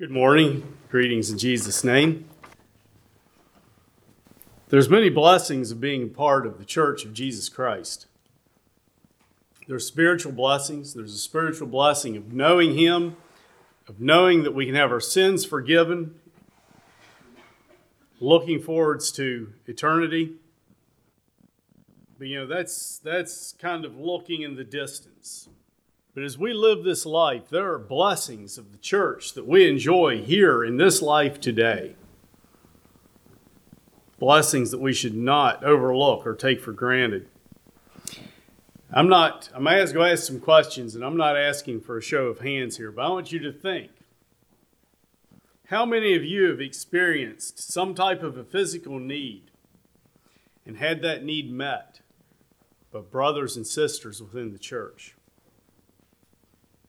Good morning. Greetings in Jesus' name. There's many blessings of being part of the church of Jesus Christ. There's spiritual blessings. There's a spiritual blessing of knowing Him, of knowing that we can have our sins forgiven, looking forwards to eternity. But you know, that's that's kind of looking in the distance. But as we live this life, there are blessings of the church that we enjoy here in this life today. Blessings that we should not overlook or take for granted. I'm not, I'm going to ask some questions, and I'm not asking for a show of hands here, but I want you to think. How many of you have experienced some type of a physical need and had that need met by brothers and sisters within the church?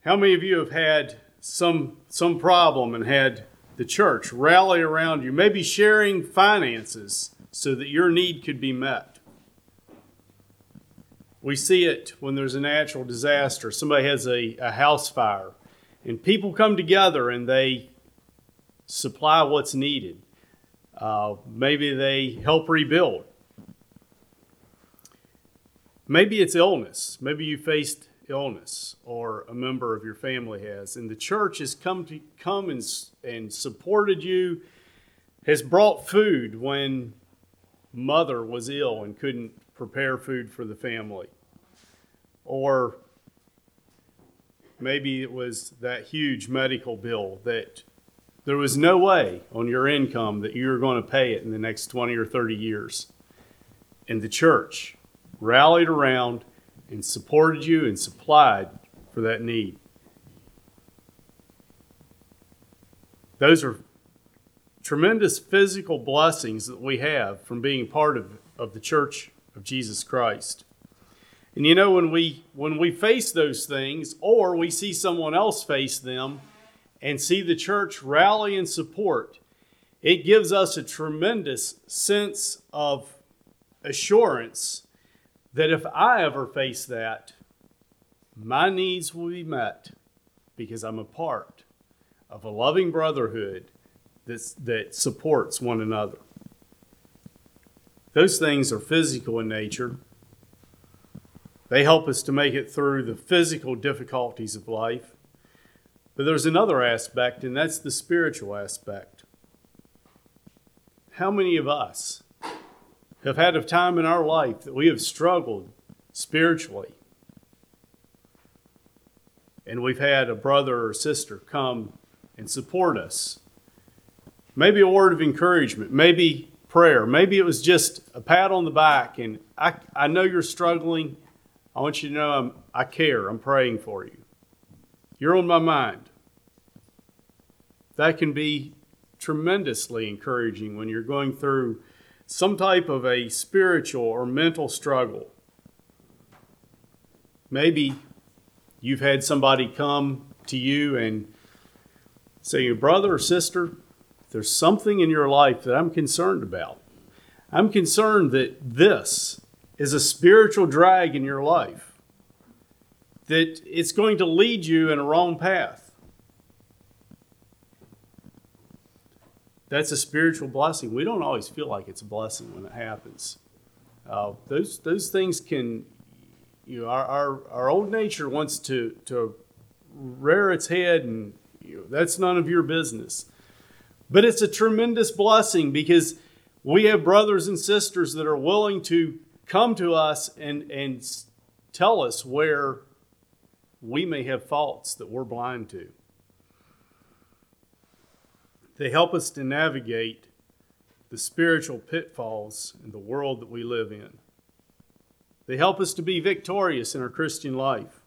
How many of you have had some, some problem and had the church rally around you, maybe sharing finances so that your need could be met? We see it when there's a natural disaster. Somebody has a, a house fire, and people come together and they supply what's needed. Uh, maybe they help rebuild. Maybe it's illness. Maybe you faced illness or a member of your family has, and the church has come to come and, and supported you, has brought food when mother was ill and couldn't prepare food for the family. Or maybe it was that huge medical bill that there was no way on your income that you were going to pay it in the next 20 or 30 years. And the church rallied around and supported you and supplied for that need. Those are tremendous physical blessings that we have from being part of, of the church of Jesus Christ. And you know when we when we face those things or we see someone else face them and see the church rally and support, it gives us a tremendous sense of assurance that if I ever face that, my needs will be met because I'm a part of a loving brotherhood that's, that supports one another. Those things are physical in nature. They help us to make it through the physical difficulties of life. But there's another aspect, and that's the spiritual aspect. How many of us have had a time in our life that we have struggled spiritually. And we've had a brother or sister come and support us. Maybe a word of encouragement, maybe prayer, maybe it was just a pat on the back. And I, I know you're struggling. I want you to know I'm, I care. I'm praying for you. You're on my mind. That can be tremendously encouraging when you're going through some type of a spiritual or mental struggle. Maybe you've had somebody come to you and say, Your brother or sister, there's something in your life that I'm concerned about. I'm concerned that this is a spiritual drag in your life, that it's going to lead you in a wrong path. That's a spiritual blessing. We don't always feel like it's a blessing when it happens. Uh, those those things can, you know, our, our, our old nature wants to to rear its head, and you know, that's none of your business. But it's a tremendous blessing because we have brothers and sisters that are willing to come to us and and tell us where we may have faults that we're blind to. They help us to navigate the spiritual pitfalls in the world that we live in. They help us to be victorious in our Christian life.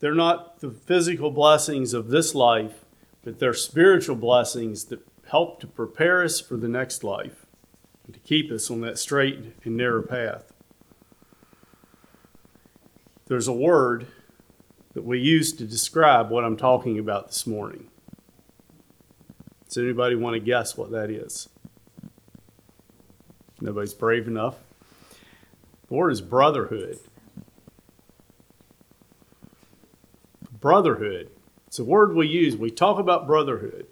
They're not the physical blessings of this life, but they're spiritual blessings that help to prepare us for the next life and to keep us on that straight and narrow path. There's a word that we use to describe what I'm talking about this morning. Does anybody want to guess what that is? Nobody's brave enough. The word is brotherhood. Brotherhood. It's a word we use. We talk about brotherhood.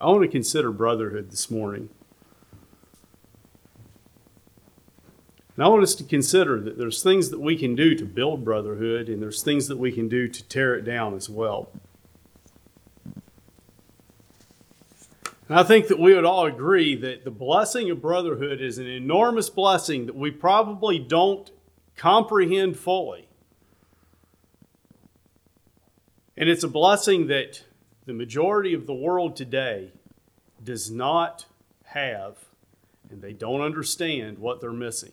I want to consider brotherhood this morning. And I want us to consider that there's things that we can do to build brotherhood, and there's things that we can do to tear it down as well. I think that we would all agree that the blessing of brotherhood is an enormous blessing that we probably don't comprehend fully. And it's a blessing that the majority of the world today does not have, and they don't understand what they're missing.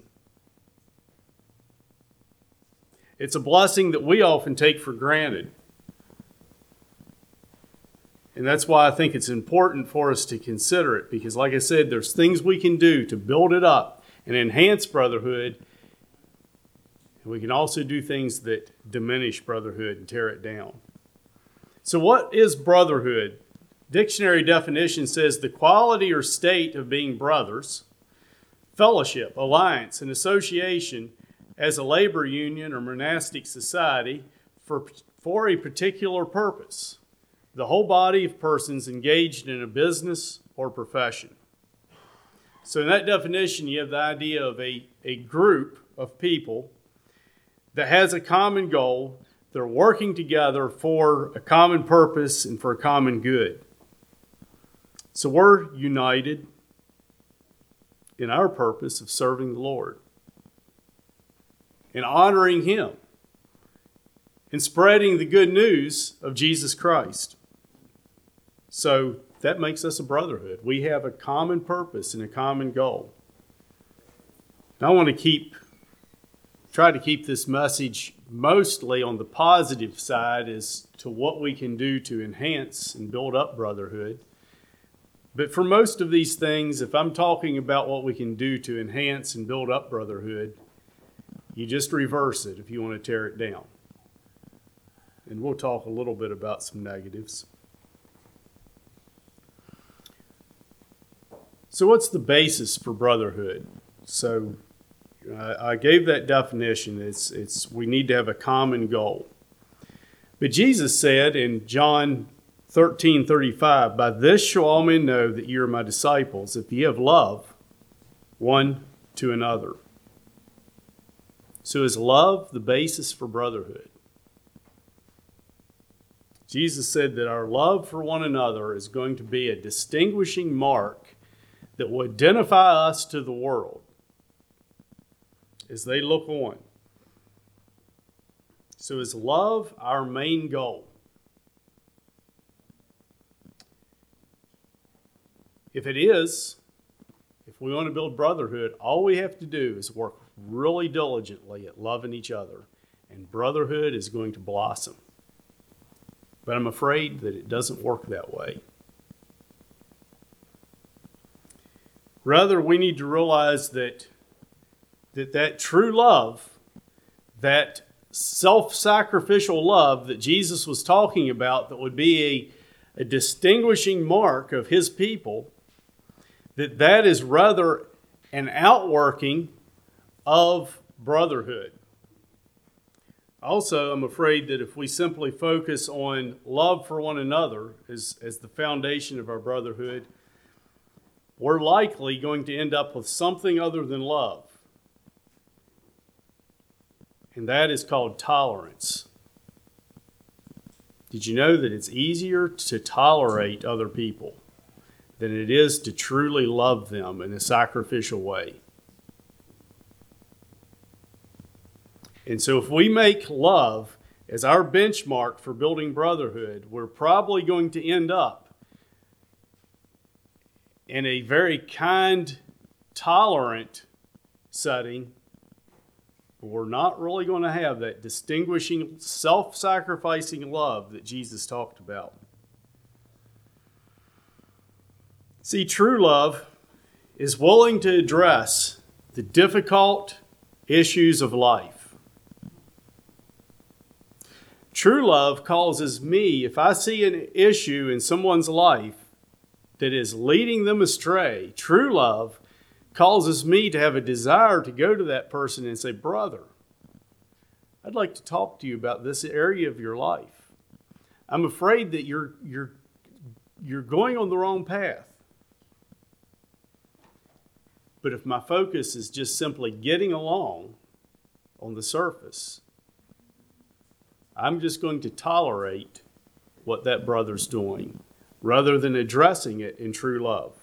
It's a blessing that we often take for granted. And that's why I think it's important for us to consider it because, like I said, there's things we can do to build it up and enhance brotherhood. And we can also do things that diminish brotherhood and tear it down. So, what is brotherhood? Dictionary definition says the quality or state of being brothers, fellowship, alliance, and association as a labor union or monastic society for, for a particular purpose. The whole body of persons engaged in a business or profession. So, in that definition, you have the idea of a, a group of people that has a common goal. They're working together for a common purpose and for a common good. So, we're united in our purpose of serving the Lord and honoring Him and spreading the good news of Jesus Christ. So that makes us a brotherhood. We have a common purpose and a common goal. I want to keep try to keep this message mostly on the positive side as to what we can do to enhance and build up brotherhood. But for most of these things, if I'm talking about what we can do to enhance and build up brotherhood, you just reverse it if you want to tear it down. And we'll talk a little bit about some negatives. So, what's the basis for brotherhood? So, uh, I gave that definition. It's, it's we need to have a common goal. But Jesus said in John 13 35, By this shall all men know that you are my disciples, if ye have love one to another. So is love the basis for brotherhood? Jesus said that our love for one another is going to be a distinguishing mark that will identify us to the world as they look on. So, is love our main goal? If it is, if we want to build brotherhood, all we have to do is work really diligently at loving each other, and brotherhood is going to blossom. But I'm afraid that it doesn't work that way. Rather, we need to realize that that, that true love, that self sacrificial love that Jesus was talking about, that would be a, a distinguishing mark of his people, that that is rather an outworking of brotherhood. Also, I'm afraid that if we simply focus on love for one another as, as the foundation of our brotherhood, we're likely going to end up with something other than love. And that is called tolerance. Did you know that it's easier to tolerate other people than it is to truly love them in a sacrificial way? And so, if we make love as our benchmark for building brotherhood, we're probably going to end up in a very kind, tolerant setting. We're not really going to have that distinguishing, self sacrificing love that Jesus talked about. See, true love is willing to address the difficult issues of life True love causes me, if I see an issue in someone's life that is leading them astray, true love causes me to have a desire to go to that person and say, Brother, I'd like to talk to you about this area of your life. I'm afraid that you're, you're, you're going on the wrong path. But if my focus is just simply getting along on the surface, I'm just going to tolerate what that brother's doing rather than addressing it in true love.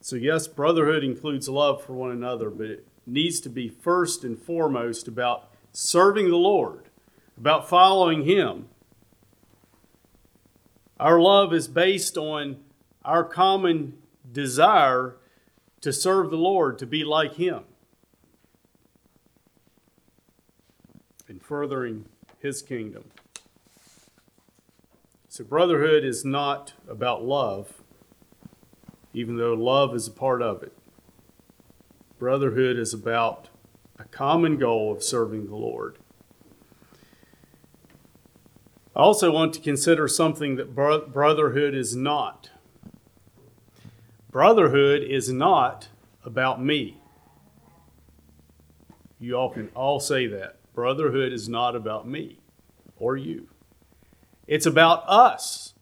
So, yes, brotherhood includes love for one another, but it needs to be first and foremost about serving the Lord, about following Him. Our love is based on our common desire to serve the Lord, to be like Him, in furthering His kingdom. So, brotherhood is not about love, even though love is a part of it. Brotherhood is about a common goal of serving the Lord. I also want to consider something that brotherhood is not. Brotherhood is not about me. You all can all say that. Brotherhood is not about me or you, it's about us.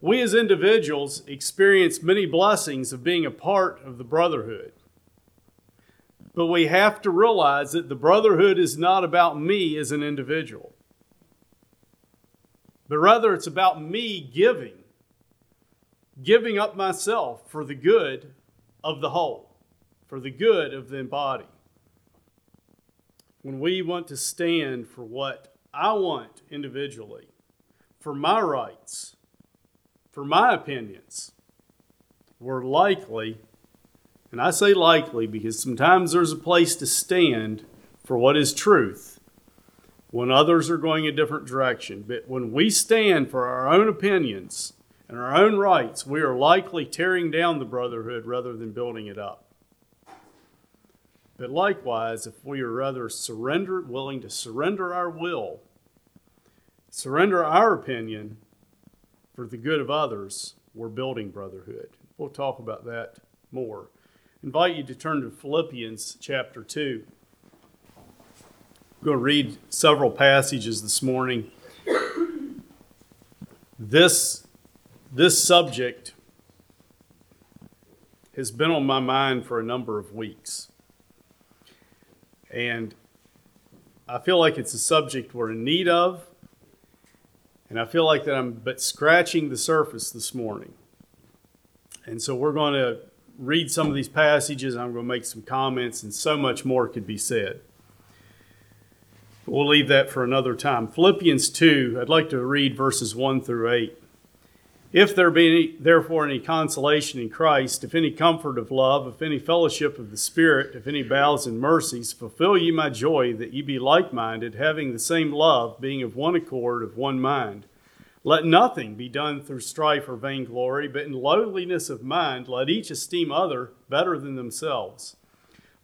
We as individuals experience many blessings of being a part of the brotherhood. But we have to realize that the brotherhood is not about me as an individual, but rather it's about me giving giving up myself for the good of the whole, for the good of the body. When we want to stand for what I want individually, for my rights, for my opinions, we're likely, and I say likely because sometimes there's a place to stand for what is truth when others are going a different direction. But when we stand for our own opinions, and our own rights, we are likely tearing down the brotherhood rather than building it up. But likewise, if we are rather surrender, willing to surrender our will, surrender our opinion for the good of others, we're building brotherhood. We'll talk about that more. Invite you to turn to Philippians chapter 2. I'm going to read several passages this morning. This this subject has been on my mind for a number of weeks. And I feel like it's a subject we're in need of. And I feel like that I'm but scratching the surface this morning. And so we're going to read some of these passages. I'm going to make some comments, and so much more could be said. we'll leave that for another time. Philippians 2, I'd like to read verses 1 through 8. If there be any, therefore any consolation in Christ, if any comfort of love, if any fellowship of the Spirit, if any bowels and mercies, fulfill ye my joy, that ye be like minded, having the same love, being of one accord, of one mind. Let nothing be done through strife or vainglory, but in lowliness of mind let each esteem other better than themselves.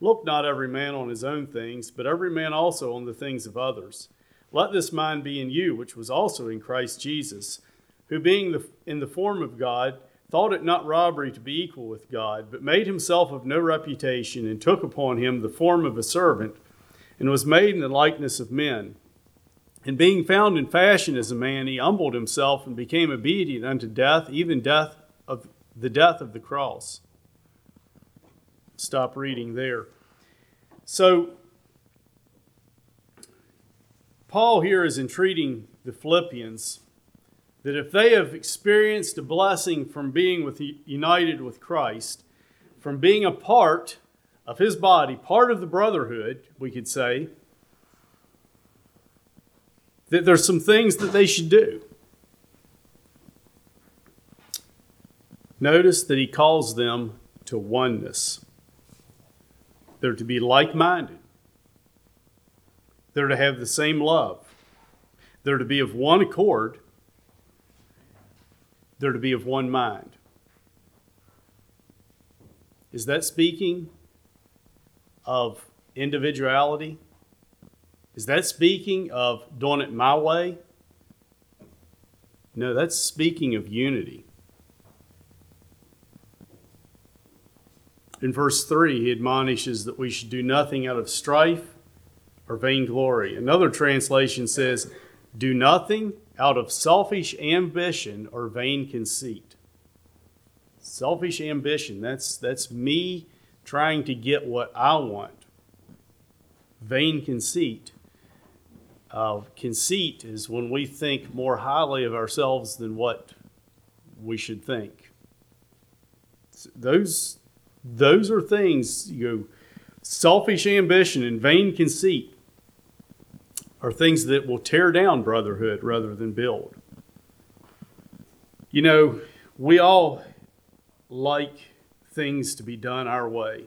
Look not every man on his own things, but every man also on the things of others. Let this mind be in you, which was also in Christ Jesus who being the, in the form of God, thought it not robbery to be equal with God, but made himself of no reputation, and took upon him the form of a servant, and was made in the likeness of men. And being found in fashion as a man, he humbled himself and became obedient unto death, even death of the death of the cross. Stop reading there. So, Paul here is entreating the Philippians that if they have experienced a blessing from being with, united with Christ, from being a part of his body, part of the brotherhood, we could say, that there's some things that they should do. Notice that he calls them to oneness. They're to be like minded, they're to have the same love, they're to be of one accord they're to be of one mind. Is that speaking of individuality? Is that speaking of doing it my way? No, that's speaking of unity. In verse 3, he admonishes that we should do nothing out of strife or vainglory. Another translation says, Do nothing out of selfish ambition or vain conceit. Selfish ambition, that's, that's me trying to get what I want. Vain conceit. Uh, conceit is when we think more highly of ourselves than what we should think. Those, those are things, you know, selfish ambition and vain conceit are things that will tear down brotherhood rather than build. You know, we all like things to be done our way.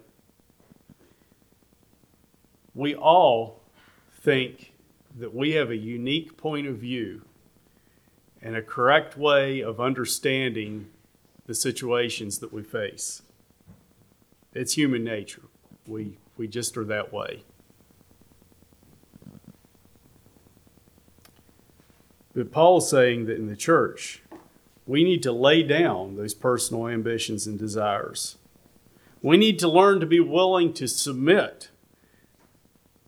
We all think that we have a unique point of view and a correct way of understanding the situations that we face. It's human nature. We, we just are that way. But Paul's saying that in the church, we need to lay down those personal ambitions and desires. We need to learn to be willing to submit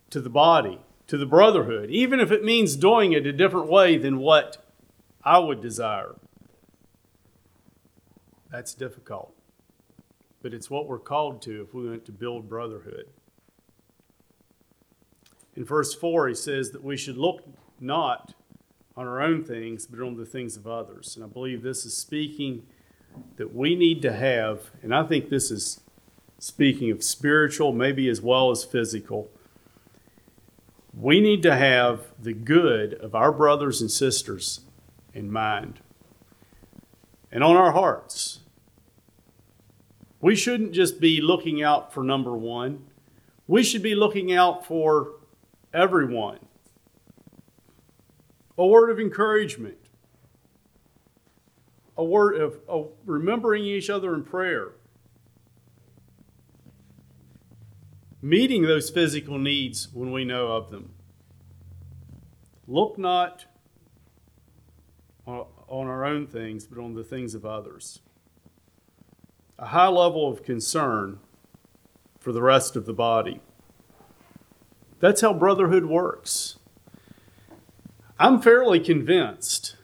to the body, to the brotherhood, even if it means doing it a different way than what I would desire. That's difficult. But it's what we're called to if we want to build brotherhood. In verse 4, he says that we should look not on our own things, but on the things of others. And I believe this is speaking that we need to have, and I think this is speaking of spiritual, maybe as well as physical. We need to have the good of our brothers and sisters in mind and on our hearts. We shouldn't just be looking out for number one, we should be looking out for everyone. A word of encouragement, a word of, of remembering each other in prayer, meeting those physical needs when we know of them. Look not on our own things, but on the things of others. A high level of concern for the rest of the body. That's how brotherhood works. I'm fairly convinced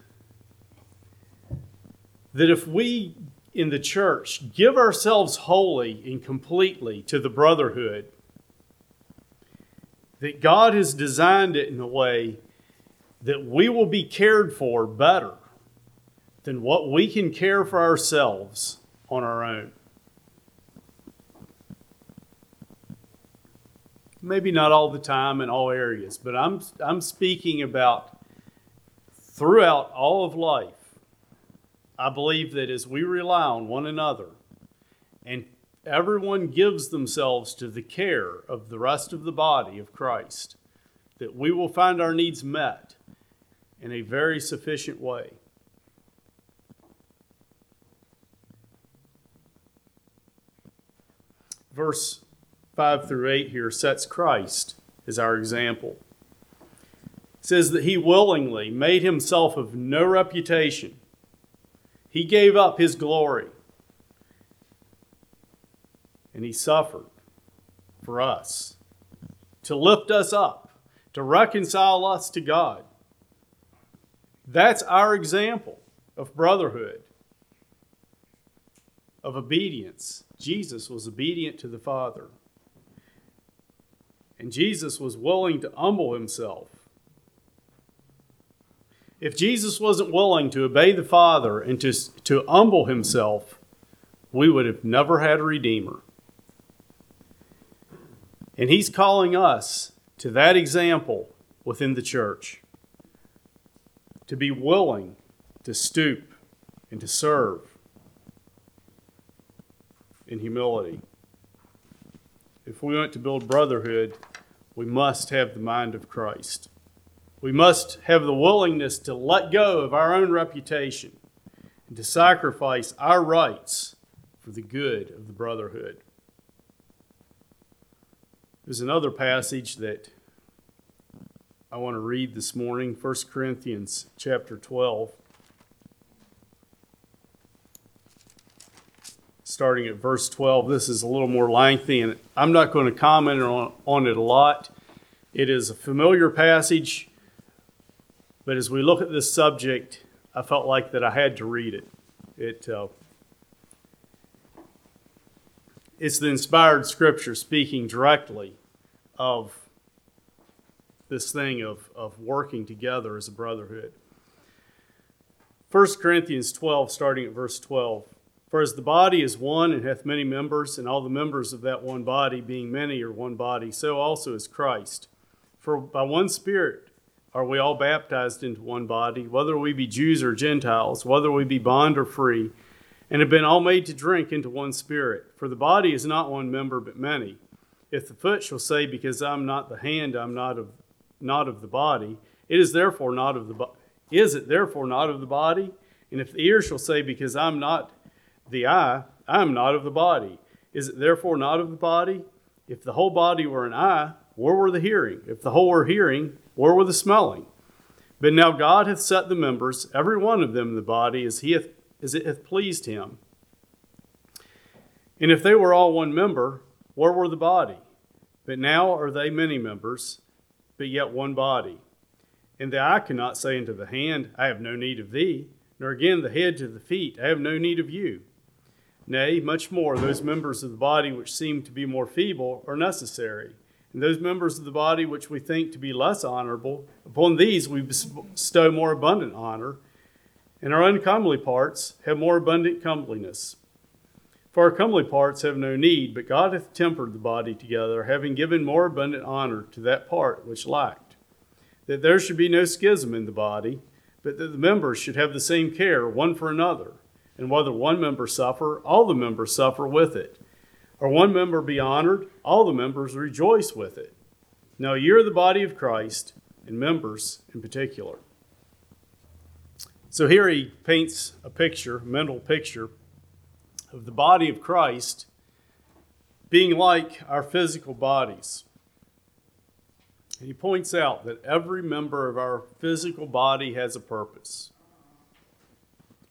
that if we in the church give ourselves wholly and completely to the brotherhood, that God has designed it in a way that we will be cared for better than what we can care for ourselves on our own. Maybe not all the time in all areas, but I'm, I'm speaking about throughout all of life. I believe that as we rely on one another and everyone gives themselves to the care of the rest of the body of Christ, that we will find our needs met in a very sufficient way. Verse 5 through 8 here sets Christ as our example. Says that he willingly made himself of no reputation. He gave up his glory. And he suffered for us to lift us up, to reconcile us to God. That's our example of brotherhood, of obedience. Jesus was obedient to the Father. And Jesus was willing to humble himself. If Jesus wasn't willing to obey the Father and to, to humble himself, we would have never had a Redeemer. And he's calling us to that example within the church to be willing to stoop and to serve in humility. If we want to build brotherhood, we must have the mind of Christ. We must have the willingness to let go of our own reputation and to sacrifice our rights for the good of the brotherhood. There's another passage that I want to read this morning, 1 Corinthians chapter 12. Starting at verse 12. This is a little more lengthy, and I'm not going to comment on, on it a lot. It is a familiar passage, but as we look at this subject, I felt like that I had to read it. It uh, it's the inspired scripture speaking directly of this thing of, of working together as a brotherhood. 1 Corinthians 12, starting at verse 12. For as the body is one and hath many members, and all the members of that one body, being many, are one body, so also is Christ. For by one Spirit are we all baptized into one body, whether we be Jews or Gentiles, whether we be bond or free, and have been all made to drink into one Spirit. For the body is not one member, but many. If the foot shall say, Because I'm not the hand, I'm not of, not of the body, it is therefore not of the body is it therefore not of the body? And if the ear shall say, Because I'm not the eye, I am not of the body, is it therefore not of the body? If the whole body were an eye, where were the hearing? If the whole were hearing, where were the smelling? But now God hath set the members, every one of them in the body, as he hath as it hath pleased him. And if they were all one member, where were the body? But now are they many members, but yet one body. And the eye cannot say unto the hand, I have no need of thee, nor again the head to the feet, I have no need of you. Nay, much more, those members of the body which seem to be more feeble are necessary. And those members of the body which we think to be less honorable, upon these we bestow more abundant honor, and our uncomely parts have more abundant comeliness. For our comely parts have no need, but God hath tempered the body together, having given more abundant honor to that part which lacked that there should be no schism in the body, but that the members should have the same care one for another. And whether one member suffer, all the members suffer with it. Or one member be honored, all the members rejoice with it. Now you're the body of Christ, and members in particular. So here he paints a picture, a mental picture, of the body of Christ being like our physical bodies. And He points out that every member of our physical body has a purpose.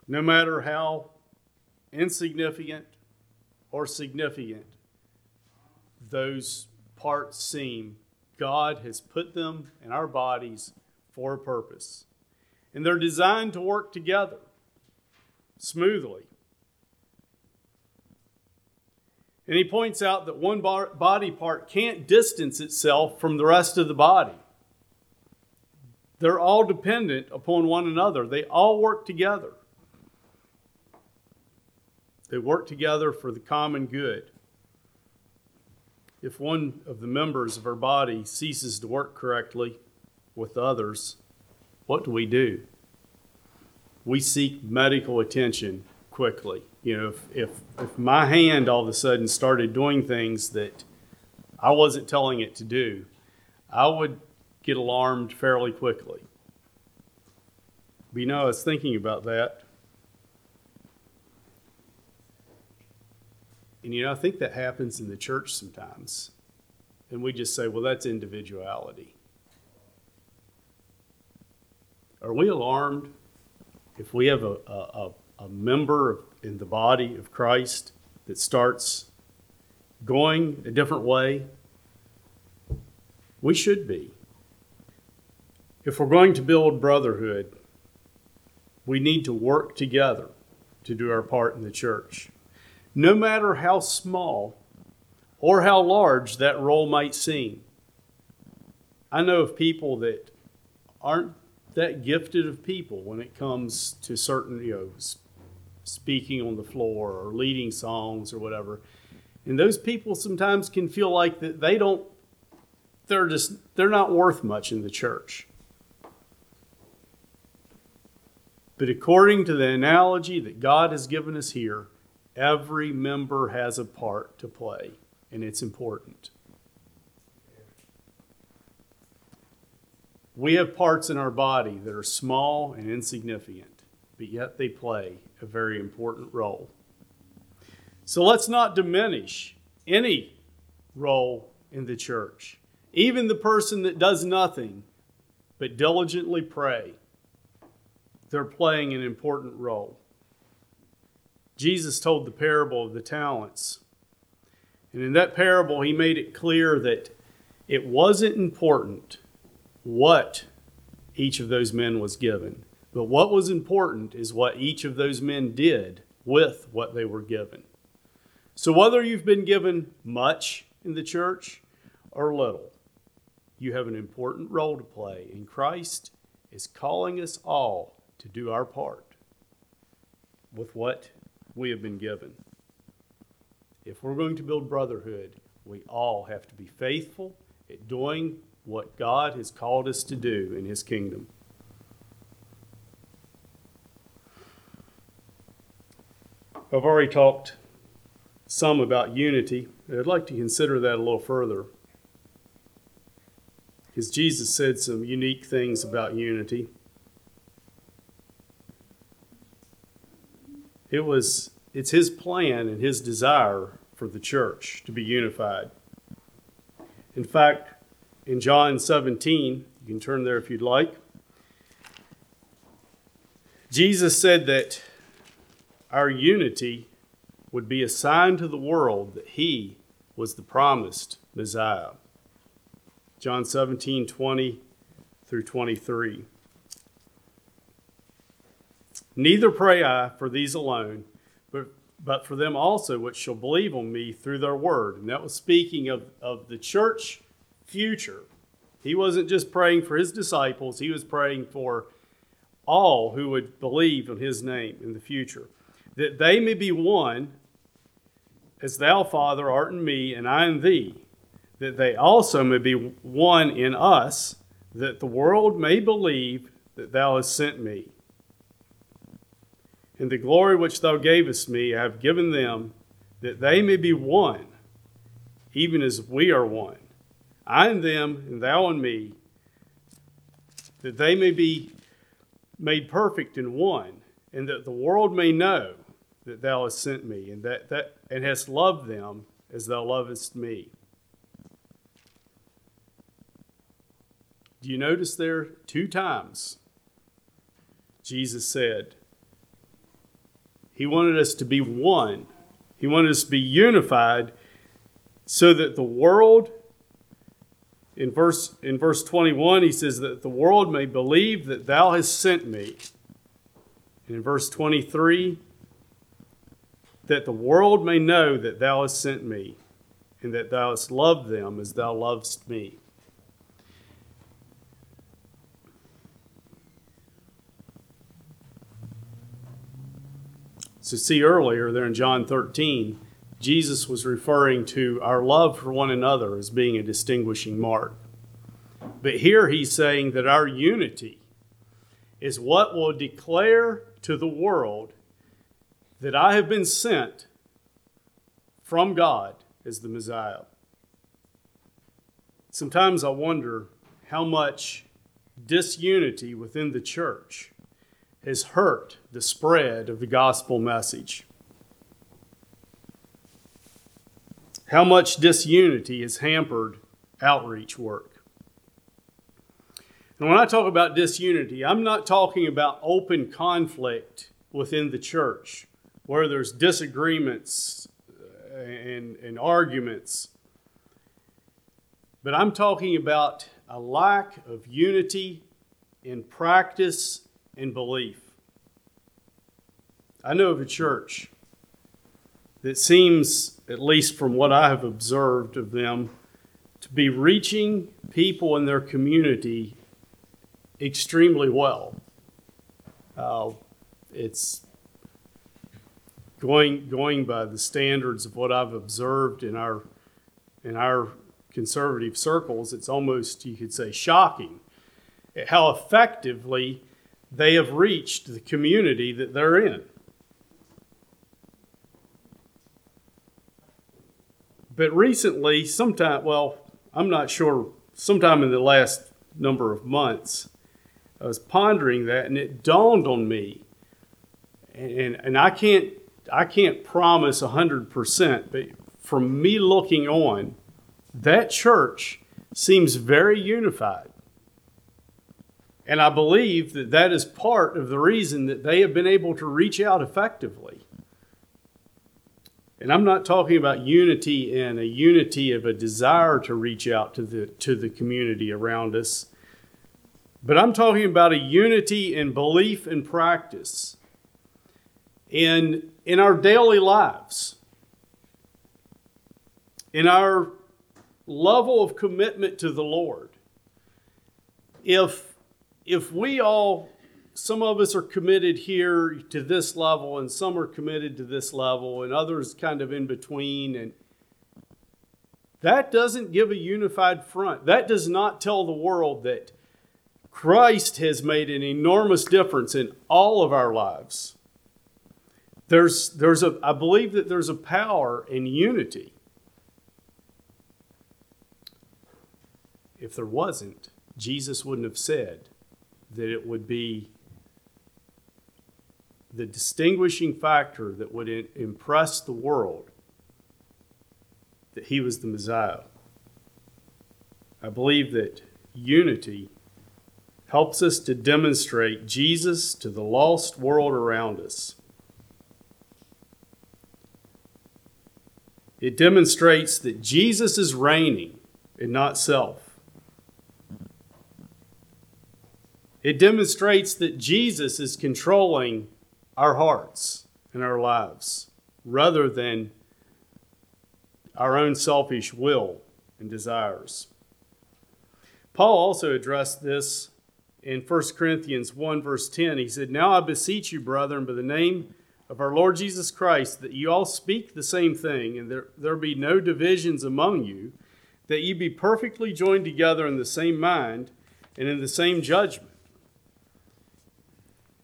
No matter how insignificant or significant those parts seem, God has put them in our bodies for a purpose. And they're designed to work together smoothly. And he points out that one body part can't distance itself from the rest of the body. They're all dependent upon one another, they all work together. They work together for the common good. If one of the members of our body ceases to work correctly with others, what do we do? We seek medical attention quickly. You know, if, if, if my hand all of a sudden started doing things that I wasn't telling it to do, I would get alarmed fairly quickly. But you know, I was thinking about that. And you know, I think that happens in the church sometimes. And we just say, well, that's individuality. Are we alarmed if we have a, a, a member in the body of Christ that starts going a different way? We should be. If we're going to build brotherhood, we need to work together to do our part in the church. No matter how small or how large that role might seem. I know of people that aren't that gifted of people when it comes to certain, you know, speaking on the floor or leading songs or whatever. And those people sometimes can feel like that they don't they're just they're not worth much in the church. But according to the analogy that God has given us here, every member has a part to play, and it's important. We have parts in our body that are small and insignificant, but yet they play a very important role. So let's not diminish any role in the church. Even the person that does nothing but diligently pray, they're playing an important role. Jesus told the parable of the talents. And in that parable, he made it clear that it wasn't important what each of those men was given, but what was important is what each of those men did with what they were given. So, whether you've been given much in the church or little, you have an important role to play, and Christ is calling us all to do our part with what we have been given. If we're going to build brotherhood, we all have to be faithful at doing what God has called us to do in His kingdom. I've already talked some about unity. I'd like to consider that a little further. Because Jesus said some unique things about unity. It was it's his plan and his desire for the church to be unified. In fact, in John 17, you can turn there if you'd like. Jesus said that our unity would be a sign to the world that he was the promised Messiah. John 17, 20 through 23. Neither pray I for these alone, but, but for them also which shall believe on me through their word. And that was speaking of, of the church future. He wasn't just praying for his disciples, he was praying for all who would believe in his name in the future. That they may be one, as thou, Father, art in me, and I in thee, that they also may be one in us, that the world may believe that thou hast sent me. And the glory which thou gavest me I have given them, that they may be one, even as we are one. I and them, and thou and me, that they may be made perfect in one, and that the world may know that thou hast sent me, and that, that and hast loved them as thou lovest me. Do you notice there two times Jesus said, he wanted us to be one. He wanted us to be unified so that the world in verse in verse 21 he says that the world may believe that thou hast sent me. And in verse 23 that the world may know that thou hast sent me and that thou hast loved them as thou lovest me. So, see earlier there in John 13, Jesus was referring to our love for one another as being a distinguishing mark. But here he's saying that our unity is what will declare to the world that I have been sent from God as the Messiah. Sometimes I wonder how much disunity within the church has hurt the spread of the gospel message. How much disunity has hampered outreach work. And when I talk about disunity, I'm not talking about open conflict within the church where there's disagreements uh, and, and arguments. But I'm talking about a lack of unity in practice and belief. I know of a church that seems, at least from what I have observed of them, to be reaching people in their community extremely well. Uh, it's going going by the standards of what I've observed in our in our conservative circles. It's almost you could say shocking how effectively they have reached the community that they're in. But recently, sometime, well, I'm not sure, sometime in the last number of months, I was pondering that and it dawned on me. And, and I can't I can't promise 100%, but from me looking on, that church seems very unified. And I believe that that is part of the reason that they have been able to reach out effectively. And I'm not talking about unity and a unity of a desire to reach out to the, to the community around us, but I'm talking about a unity in belief and practice in, in our daily lives, in our level of commitment to the Lord. If, if we all some of us are committed here to this level and some are committed to this level and others kind of in between and that doesn't give a unified front. That does not tell the world that christ has made an enormous difference in all of our lives. There's there's a i believe that there's a power in unity. If there wasn't jesus wouldn't have said that it would be the distinguishing factor that would impress the world that he was the Messiah. I believe that unity helps us to demonstrate Jesus to the lost world around us. It demonstrates that Jesus is reigning and not self. It demonstrates that Jesus is controlling our hearts and our lives rather than our own selfish will and desires. Paul also addressed this in 1 Corinthians 1, verse 10. He said, Now I beseech you, brethren, by the name of our Lord Jesus Christ, that you all speak the same thing, and there, there be no divisions among you, that ye be perfectly joined together in the same mind and in the same judgment.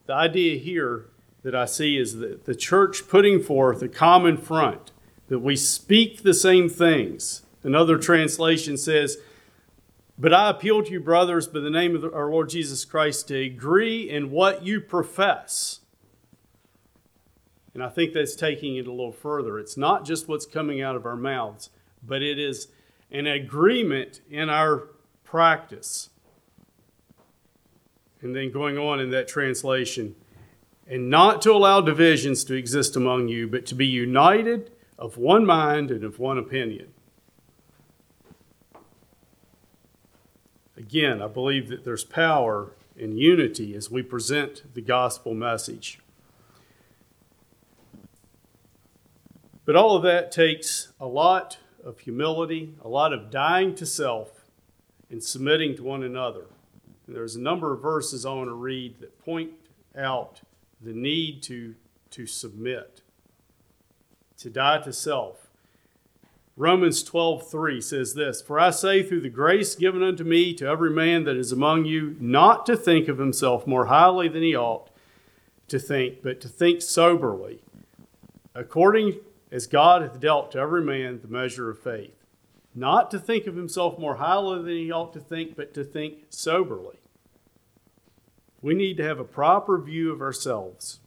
The idea here that I see is that the church putting forth a common front, that we speak the same things. Another translation says, But I appeal to you, brothers, by the name of our Lord Jesus Christ, to agree in what you profess. And I think that's taking it a little further. It's not just what's coming out of our mouths, but it is an agreement in our practice. And then going on in that translation, and not to allow divisions to exist among you, but to be united of one mind and of one opinion. Again, I believe that there's power in unity as we present the gospel message. But all of that takes a lot of humility, a lot of dying to self, and submitting to one another. There's a number of verses I want to read that point out the need to, to submit, to die to self. Romans 12:3 says this, "For I say through the grace given unto me to every man that is among you, not to think of himself more highly than he ought to think, but to think soberly, according as God hath dealt to every man the measure of faith." Not to think of himself more highly than he ought to think, but to think soberly. We need to have a proper view of ourselves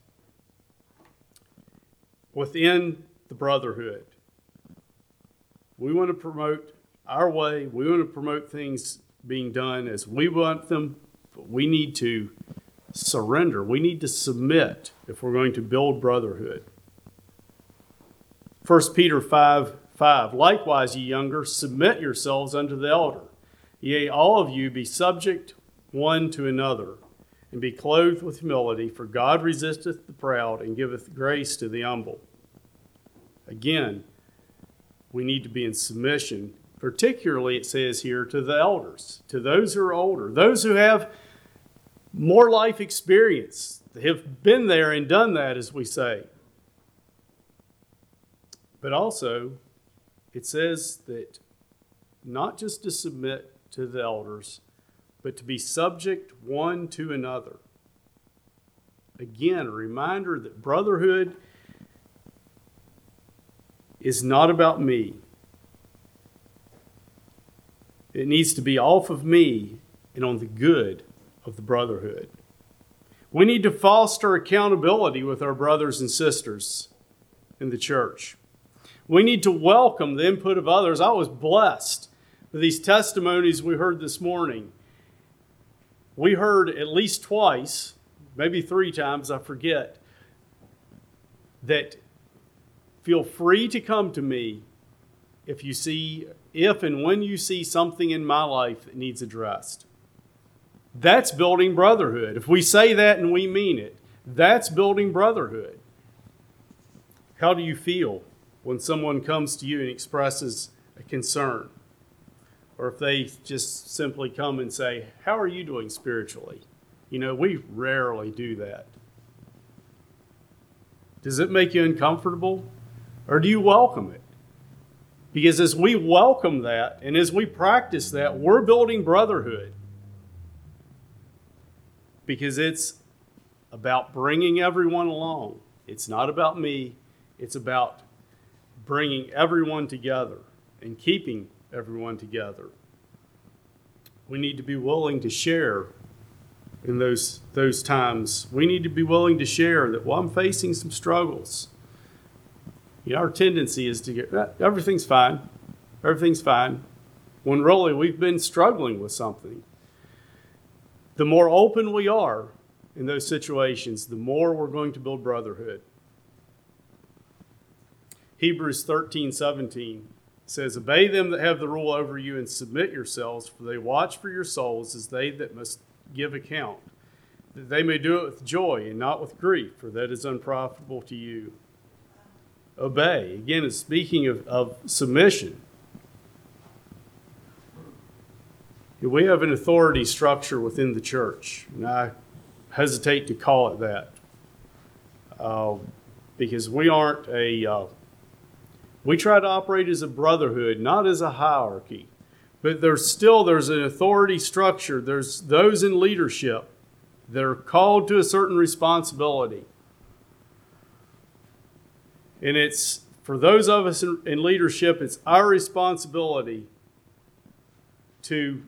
within the brotherhood. We want to promote our way, we want to promote things being done as we want them, but we need to surrender. We need to submit if we're going to build brotherhood. 1 Peter 5 5. Likewise, ye younger, submit yourselves unto the elder. Yea, all of you be subject one to another and be clothed with humility, for God resisteth the proud and giveth grace to the humble. Again, we need to be in submission, particularly, it says here, to the elders, to those who are older, those who have more life experience, have been there and done that, as we say. But also, it says that not just to submit to the elders, but to be subject one to another. Again, a reminder that brotherhood is not about me. It needs to be off of me and on the good of the brotherhood. We need to foster accountability with our brothers and sisters in the church. We need to welcome the input of others. I was blessed with these testimonies we heard this morning we heard at least twice, maybe three times, I forget, that feel free to come to me if you see if and when you see something in my life that needs addressed. That's building brotherhood. If we say that and we mean it, that's building brotherhood. How do you feel when someone comes to you and expresses a concern? Or if they just simply come and say, How are you doing spiritually? You know, we rarely do that. Does it make you uncomfortable? Or do you welcome it? Because as we welcome that and as we practice that, we're building brotherhood. Because it's about bringing everyone along. It's not about me, it's about bringing everyone together and keeping everyone together. We need to be willing to share in those, those times. We need to be willing to share that, well, I'm facing some struggles. You know, our tendency is to get, eh, everything's fine, everything's fine, when really we've been struggling with something. The more open we are in those situations, the more we're going to build brotherhood. Hebrews 13, 17 says, Obey them that have the rule over you and submit yourselves, for they watch for your souls as they that must give account, that they may do it with joy and not with grief, for that is unprofitable to you obey. Again, it's speaking of, of submission. We have an authority structure within the church, and I hesitate to call it that uh, because we aren't a. Uh, we try to operate as a brotherhood, not as a hierarchy, but there's still there's an authority structure. There's those in leadership that are called to a certain responsibility. And it's for those of us in, in leadership, it's our responsibility to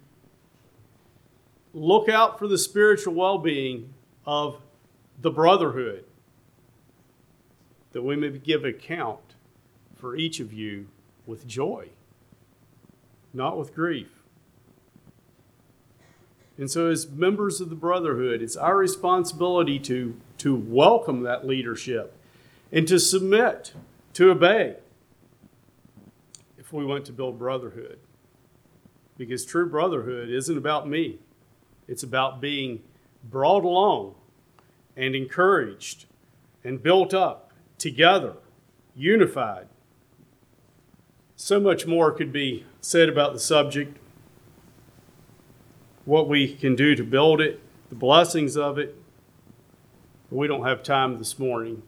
look out for the spiritual well being of the brotherhood, that we may give account for each of you with joy, not with grief. And so, as members of the brotherhood, it's our responsibility to, to welcome that leadership and to submit, to obey, if we want to build brotherhood. Because true brotherhood isn't about me, it's about being brought along and encouraged and built up together, unified. So much more could be said about the subject, what we can do to build it, the blessings of it. We don't have time this morning.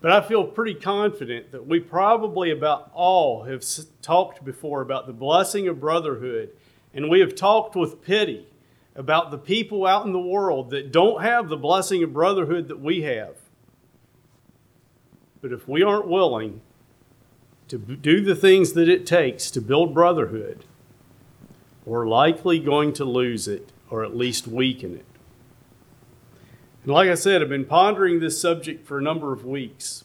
But I feel pretty confident that we probably about all have talked before about the blessing of brotherhood, and we have talked with pity about the people out in the world that don't have the blessing of brotherhood that we have. But if we aren't willing to do the things that it takes to build brotherhood, we're likely going to lose it or at least weaken it. And like I said, I've been pondering this subject for a number of weeks.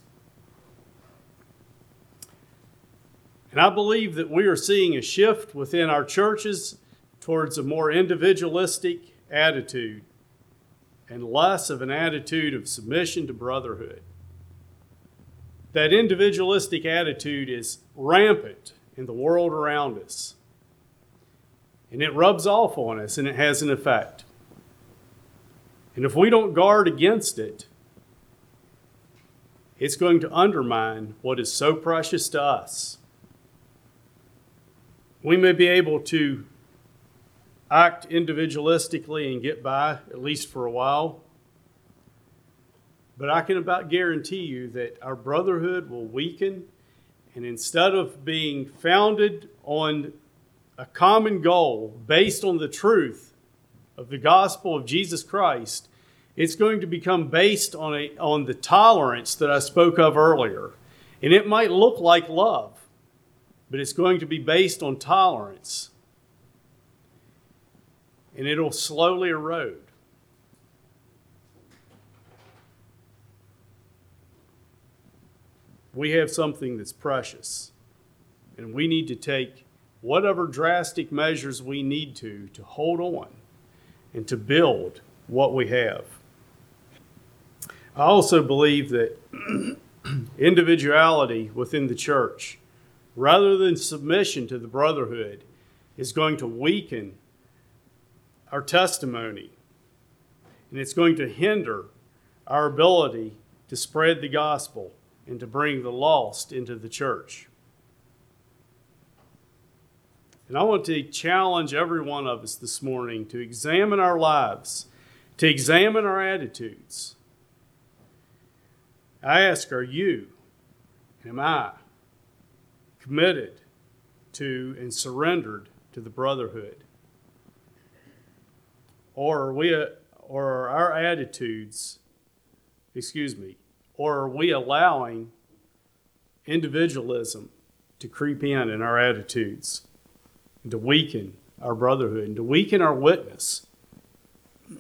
And I believe that we are seeing a shift within our churches towards a more individualistic attitude and less of an attitude of submission to brotherhood. That individualistic attitude is rampant in the world around us. And it rubs off on us and it has an effect. And if we don't guard against it, it's going to undermine what is so precious to us. We may be able to act individualistically and get by, at least for a while. But I can about guarantee you that our brotherhood will weaken, and instead of being founded on a common goal based on the truth of the gospel of Jesus Christ, it's going to become based on, a, on the tolerance that I spoke of earlier. And it might look like love, but it's going to be based on tolerance. And it'll slowly erode. We have something that's precious, and we need to take whatever drastic measures we need to to hold on and to build what we have. I also believe that individuality within the church, rather than submission to the brotherhood, is going to weaken our testimony and it's going to hinder our ability to spread the gospel and to bring the lost into the church. And I want to challenge every one of us this morning to examine our lives, to examine our attitudes. I ask, are you, am I, committed to and surrendered to the brotherhood? Or are we, or are our attitudes, excuse me, or are we allowing individualism to creep in in our attitudes and to weaken our brotherhood and to weaken our witness?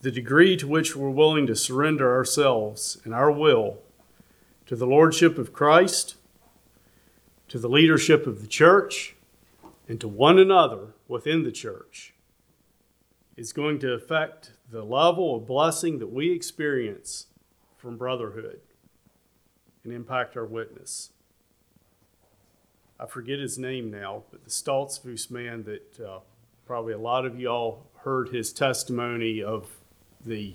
the degree to which we're willing to surrender ourselves and our will to the Lordship of Christ, to the leadership of the church, and to one another within the church is going to affect the level of blessing that we experience from brotherhood and impact our witness. I forget his name now, but the Stoltzfus man that uh, probably a lot of y'all heard his testimony of the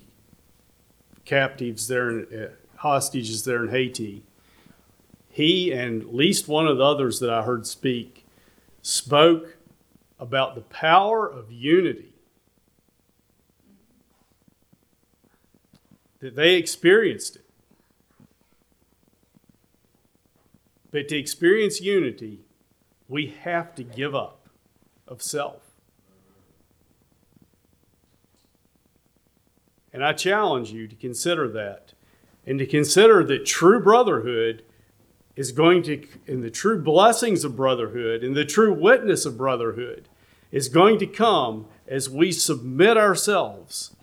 captives there, in, uh, hostages there in Haiti. He and at least one of the others that I heard speak spoke about the power of unity that they experienced it. But to experience unity, we have to give up of self. And I challenge you to consider that and to consider that true brotherhood is going to, and the true blessings of brotherhood and the true witness of brotherhood is going to come as we submit ourselves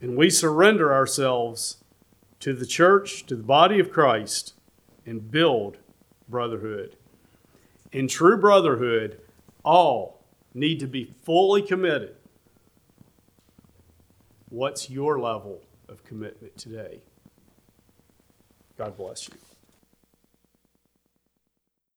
and we surrender ourselves to the church, to the body of Christ, and build brotherhood. In true brotherhood, all need to be fully committed. What's your level of commitment today? God bless you.